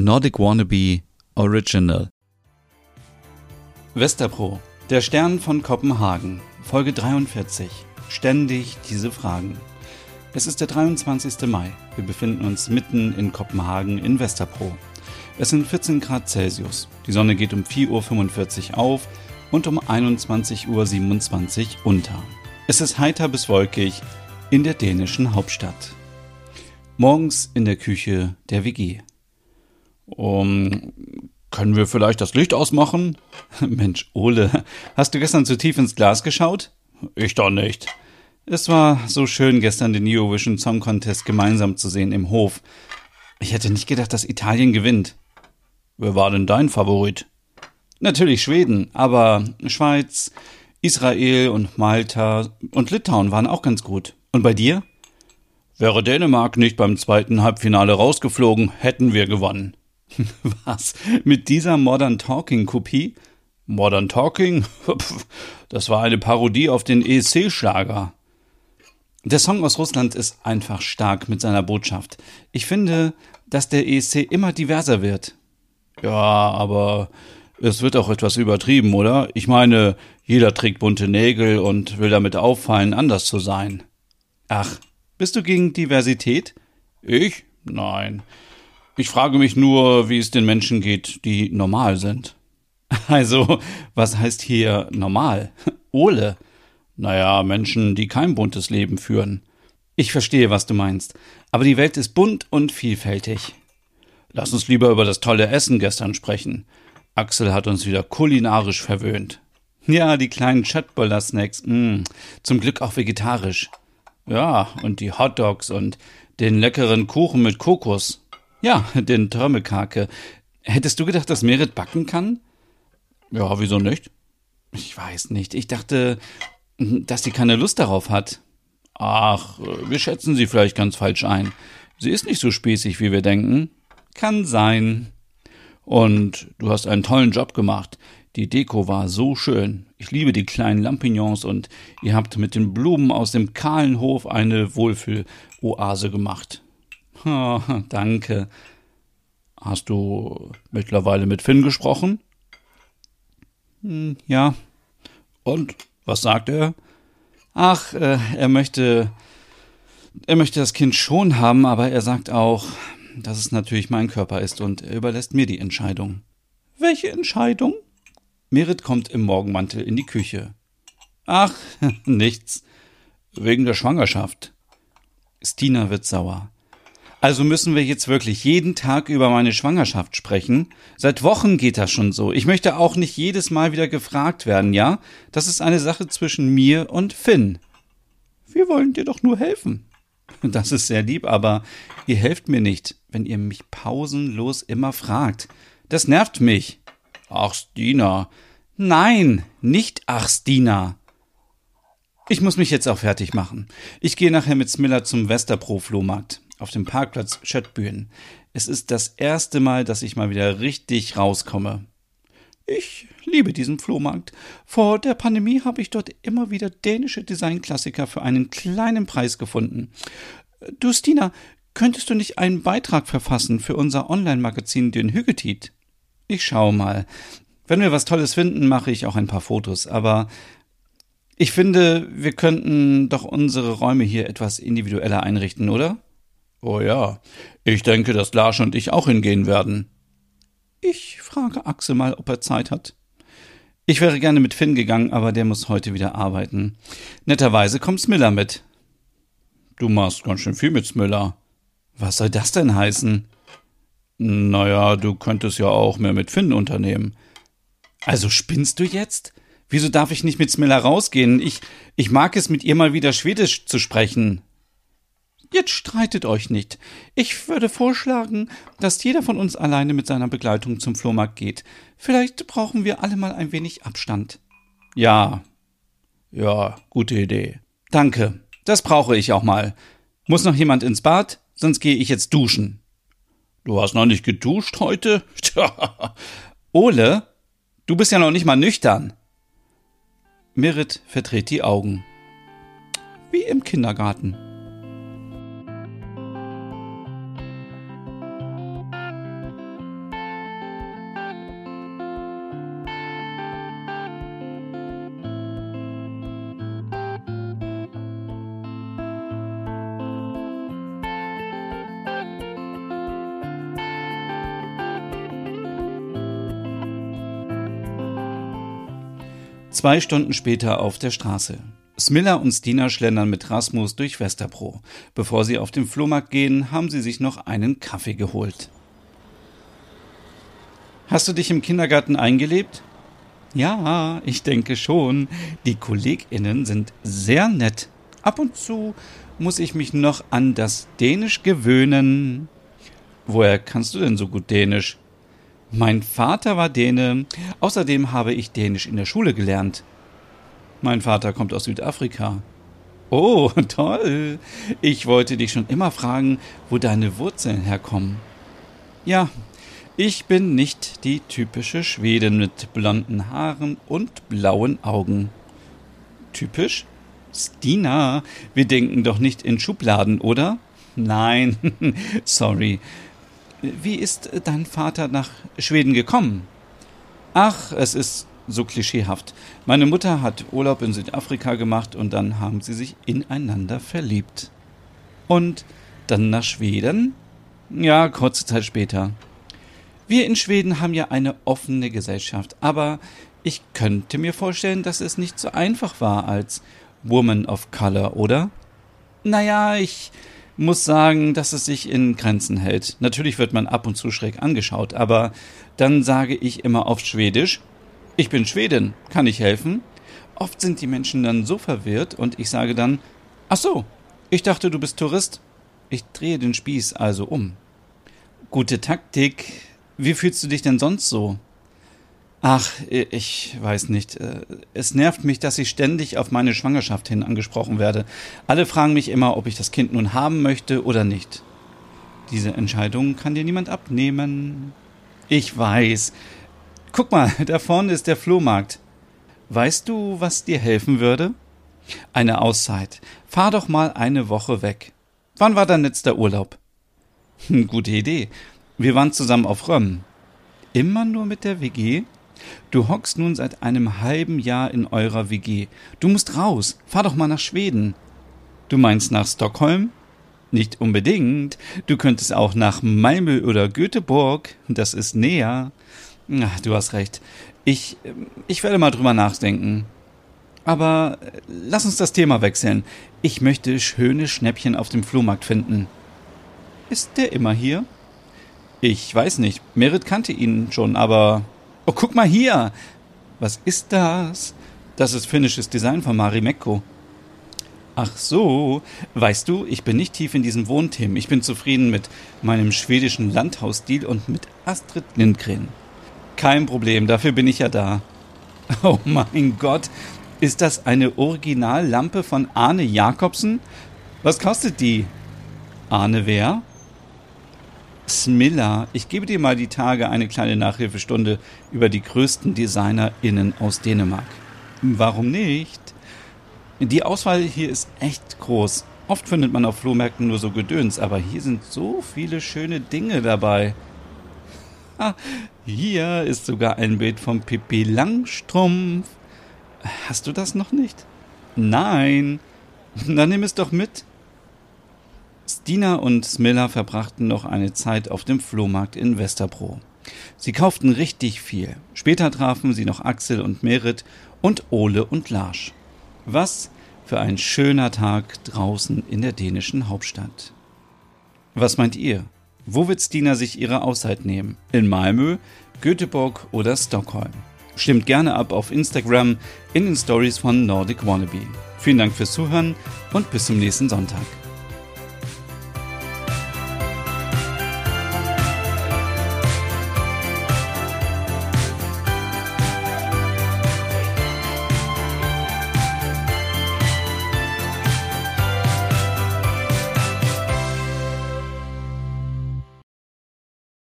Nordic Wannabe Original. Westerpro, der Stern von Kopenhagen, Folge 43. Ständig diese Fragen. Es ist der 23. Mai. Wir befinden uns mitten in Kopenhagen in Westerpro. Es sind 14 Grad Celsius. Die Sonne geht um 4.45 Uhr auf und um 21.27 Uhr unter. Es ist heiter bis wolkig in der dänischen Hauptstadt. Morgens in der Küche der WG. Um, können wir vielleicht das Licht ausmachen? Mensch, Ole, hast du gestern zu tief ins Glas geschaut? Ich doch nicht. Es war so schön, gestern den Eurovision Song Contest gemeinsam zu sehen im Hof. Ich hätte nicht gedacht, dass Italien gewinnt. Wer war denn dein Favorit? Natürlich Schweden, aber Schweiz, Israel und Malta und Litauen waren auch ganz gut. Und bei dir? Wäre Dänemark nicht beim zweiten Halbfinale rausgeflogen, hätten wir gewonnen. Was? Mit dieser Modern Talking Kopie? Modern Talking? Das war eine Parodie auf den ESC-Schlager. Der Song aus Russland ist einfach stark mit seiner Botschaft. Ich finde, dass der ESC immer diverser wird. Ja, aber es wird auch etwas übertrieben, oder? Ich meine, jeder trägt bunte Nägel und will damit auffallen, anders zu sein. Ach, bist du gegen Diversität? Ich? Nein. Ich frage mich nur, wie es den Menschen geht, die normal sind. Also, was heißt hier normal? Ole. Naja, Menschen, die kein buntes Leben führen. Ich verstehe, was du meinst. Aber die Welt ist bunt und vielfältig. Lass uns lieber über das tolle Essen gestern sprechen. Axel hat uns wieder kulinarisch verwöhnt. Ja, die kleinen Chatboller-Snacks. Mm, zum Glück auch vegetarisch. Ja, und die Hotdogs und den leckeren Kuchen mit Kokos. Ja, den Trömmelkake. Hättest du gedacht, dass Merit backen kann? Ja, wieso nicht? Ich weiß nicht. Ich dachte, dass sie keine Lust darauf hat. Ach, wir schätzen sie vielleicht ganz falsch ein. Sie ist nicht so spießig, wie wir denken. Kann sein. Und du hast einen tollen Job gemacht. Die Deko war so schön. Ich liebe die kleinen Lampignons und ihr habt mit den Blumen aus dem kahlen Hof eine Wohlfühloase gemacht. Danke. Hast du mittlerweile mit Finn gesprochen? Hm, ja. Und was sagt er? Ach, äh, er möchte er möchte das Kind schon haben, aber er sagt auch, dass es natürlich mein Körper ist und er überlässt mir die Entscheidung. Welche Entscheidung? Merit kommt im Morgenmantel in die Küche. Ach, nichts. Wegen der Schwangerschaft. Stina wird sauer. Also müssen wir jetzt wirklich jeden Tag über meine Schwangerschaft sprechen? Seit Wochen geht das schon so. Ich möchte auch nicht jedes Mal wieder gefragt werden, ja? Das ist eine Sache zwischen mir und Finn. Wir wollen dir doch nur helfen. Das ist sehr lieb, aber ihr helft mir nicht, wenn ihr mich pausenlos immer fragt. Das nervt mich. Ach, Stina. Nein, nicht ach, Stina. Ich muss mich jetzt auch fertig machen. Ich gehe nachher mit Smiller zum Westerpro-Flohmarkt auf dem Parkplatz Schöttbühen. Es ist das erste Mal, dass ich mal wieder richtig rauskomme. Ich liebe diesen Flohmarkt. Vor der Pandemie habe ich dort immer wieder dänische Designklassiker für einen kleinen Preis gefunden. Du, Stina, könntest du nicht einen Beitrag verfassen für unser Online-Magazin Den Hüggetit? Ich schau mal. Wenn wir was Tolles finden, mache ich auch ein paar Fotos, aber ich finde, wir könnten doch unsere Räume hier etwas individueller einrichten, oder? Oh ja, ich denke, dass Lars und ich auch hingehen werden. Ich frage Axel mal, ob er Zeit hat. Ich wäre gerne mit Finn gegangen, aber der muss heute wieder arbeiten. Netterweise kommt Smiller mit. Du machst ganz schön viel mit Smiller. Was soll das denn heißen? Naja, du könntest ja auch mehr mit Finn unternehmen. Also spinnst du jetzt? Wieso darf ich nicht mit Smiller rausgehen? Ich, ich mag es, mit ihr mal wieder Schwedisch zu sprechen. Jetzt streitet euch nicht. Ich würde vorschlagen, dass jeder von uns alleine mit seiner Begleitung zum Flohmarkt geht. Vielleicht brauchen wir alle mal ein wenig Abstand. Ja. Ja, gute Idee. Danke. Das brauche ich auch mal. Muss noch jemand ins Bad? Sonst gehe ich jetzt duschen. Du hast noch nicht geduscht heute? Ole, du bist ja noch nicht mal nüchtern. Merit verdreht die Augen. Wie im Kindergarten. Zwei Stunden später auf der Straße. Smilla und Stina schlendern mit Rasmus durch Westerpro. Bevor sie auf den Flohmarkt gehen, haben sie sich noch einen Kaffee geholt. Hast du dich im Kindergarten eingelebt? Ja, ich denke schon. Die KollegInnen sind sehr nett. Ab und zu muss ich mich noch an das Dänisch gewöhnen. Woher kannst du denn so gut Dänisch? Mein Vater war Däne. Außerdem habe ich Dänisch in der Schule gelernt. Mein Vater kommt aus Südafrika. Oh, toll. Ich wollte dich schon immer fragen, wo deine Wurzeln herkommen. Ja, ich bin nicht die typische Schwedin mit blonden Haaren und blauen Augen. Typisch? Stina, wir denken doch nicht in Schubladen, oder? Nein, sorry. Wie ist dein Vater nach Schweden gekommen? Ach, es ist so klischeehaft. Meine Mutter hat Urlaub in Südafrika gemacht und dann haben sie sich ineinander verliebt. Und dann nach Schweden? Ja, kurze Zeit später. Wir in Schweden haben ja eine offene Gesellschaft, aber ich könnte mir vorstellen, dass es nicht so einfach war als Woman of Color, oder? Naja, ich muss sagen, dass es sich in Grenzen hält. Natürlich wird man ab und zu schräg angeschaut, aber dann sage ich immer auf Schwedisch, ich bin Schwedin, kann ich helfen? Oft sind die Menschen dann so verwirrt und ich sage dann, ach so, ich dachte, du bist Tourist. Ich drehe den Spieß also um. Gute Taktik. Wie fühlst du dich denn sonst so? Ach, ich weiß nicht. Äh, es nervt mich, dass ich ständig auf meine Schwangerschaft hin angesprochen werde. Alle fragen mich immer, ob ich das Kind nun haben möchte oder nicht. Diese Entscheidung kann dir niemand abnehmen. Ich weiß, Guck mal, da vorne ist der Flohmarkt. Weißt du, was dir helfen würde? Eine Auszeit. Fahr doch mal eine Woche weg. Wann war dein letzter Urlaub? Hm, gute Idee. Wir waren zusammen auf Röm. Immer nur mit der WG? Du hockst nun seit einem halben Jahr in eurer WG. Du musst raus. Fahr doch mal nach Schweden. Du meinst nach Stockholm? Nicht unbedingt. Du könntest auch nach Malmö oder Göteborg. Das ist näher. Ach, du hast recht. Ich, ich werde mal drüber nachdenken. Aber äh, lass uns das Thema wechseln. Ich möchte schöne Schnäppchen auf dem Flohmarkt finden. Ist der immer hier? Ich weiß nicht. Merit kannte ihn schon, aber. Oh, guck mal hier! Was ist das? Das ist finnisches Design von Mari Mekko. Ach so, weißt du, ich bin nicht tief in diesem Wohnthemen. Ich bin zufrieden mit meinem schwedischen Landhausstil und mit Astrid Lindgren. Kein Problem, dafür bin ich ja da. Oh mein Gott, ist das eine Originallampe von Arne Jakobsen? Was kostet die? Arne wer? Smilla, ich gebe dir mal die Tage eine kleine Nachhilfestunde über die größten DesignerInnen aus Dänemark. Warum nicht? Die Auswahl hier ist echt groß. Oft findet man auf Flohmärkten nur so Gedöns, aber hier sind so viele schöne Dinge dabei. Ah, hier ist sogar ein Bild von Pippi Langstrumpf. Hast du das noch nicht? Nein. Dann nimm es doch mit. Stina und Smilla verbrachten noch eine Zeit auf dem Flohmarkt in Westerbro. Sie kauften richtig viel. Später trafen sie noch Axel und Merit und Ole und Larsch. Was für ein schöner Tag draußen in der dänischen Hauptstadt. Was meint ihr? Wo wird Stina sich ihre Auszeit nehmen? In Malmö, Göteborg oder Stockholm? Stimmt gerne ab auf Instagram in den Stories von Nordic Wannabe. Vielen Dank fürs Zuhören und bis zum nächsten Sonntag.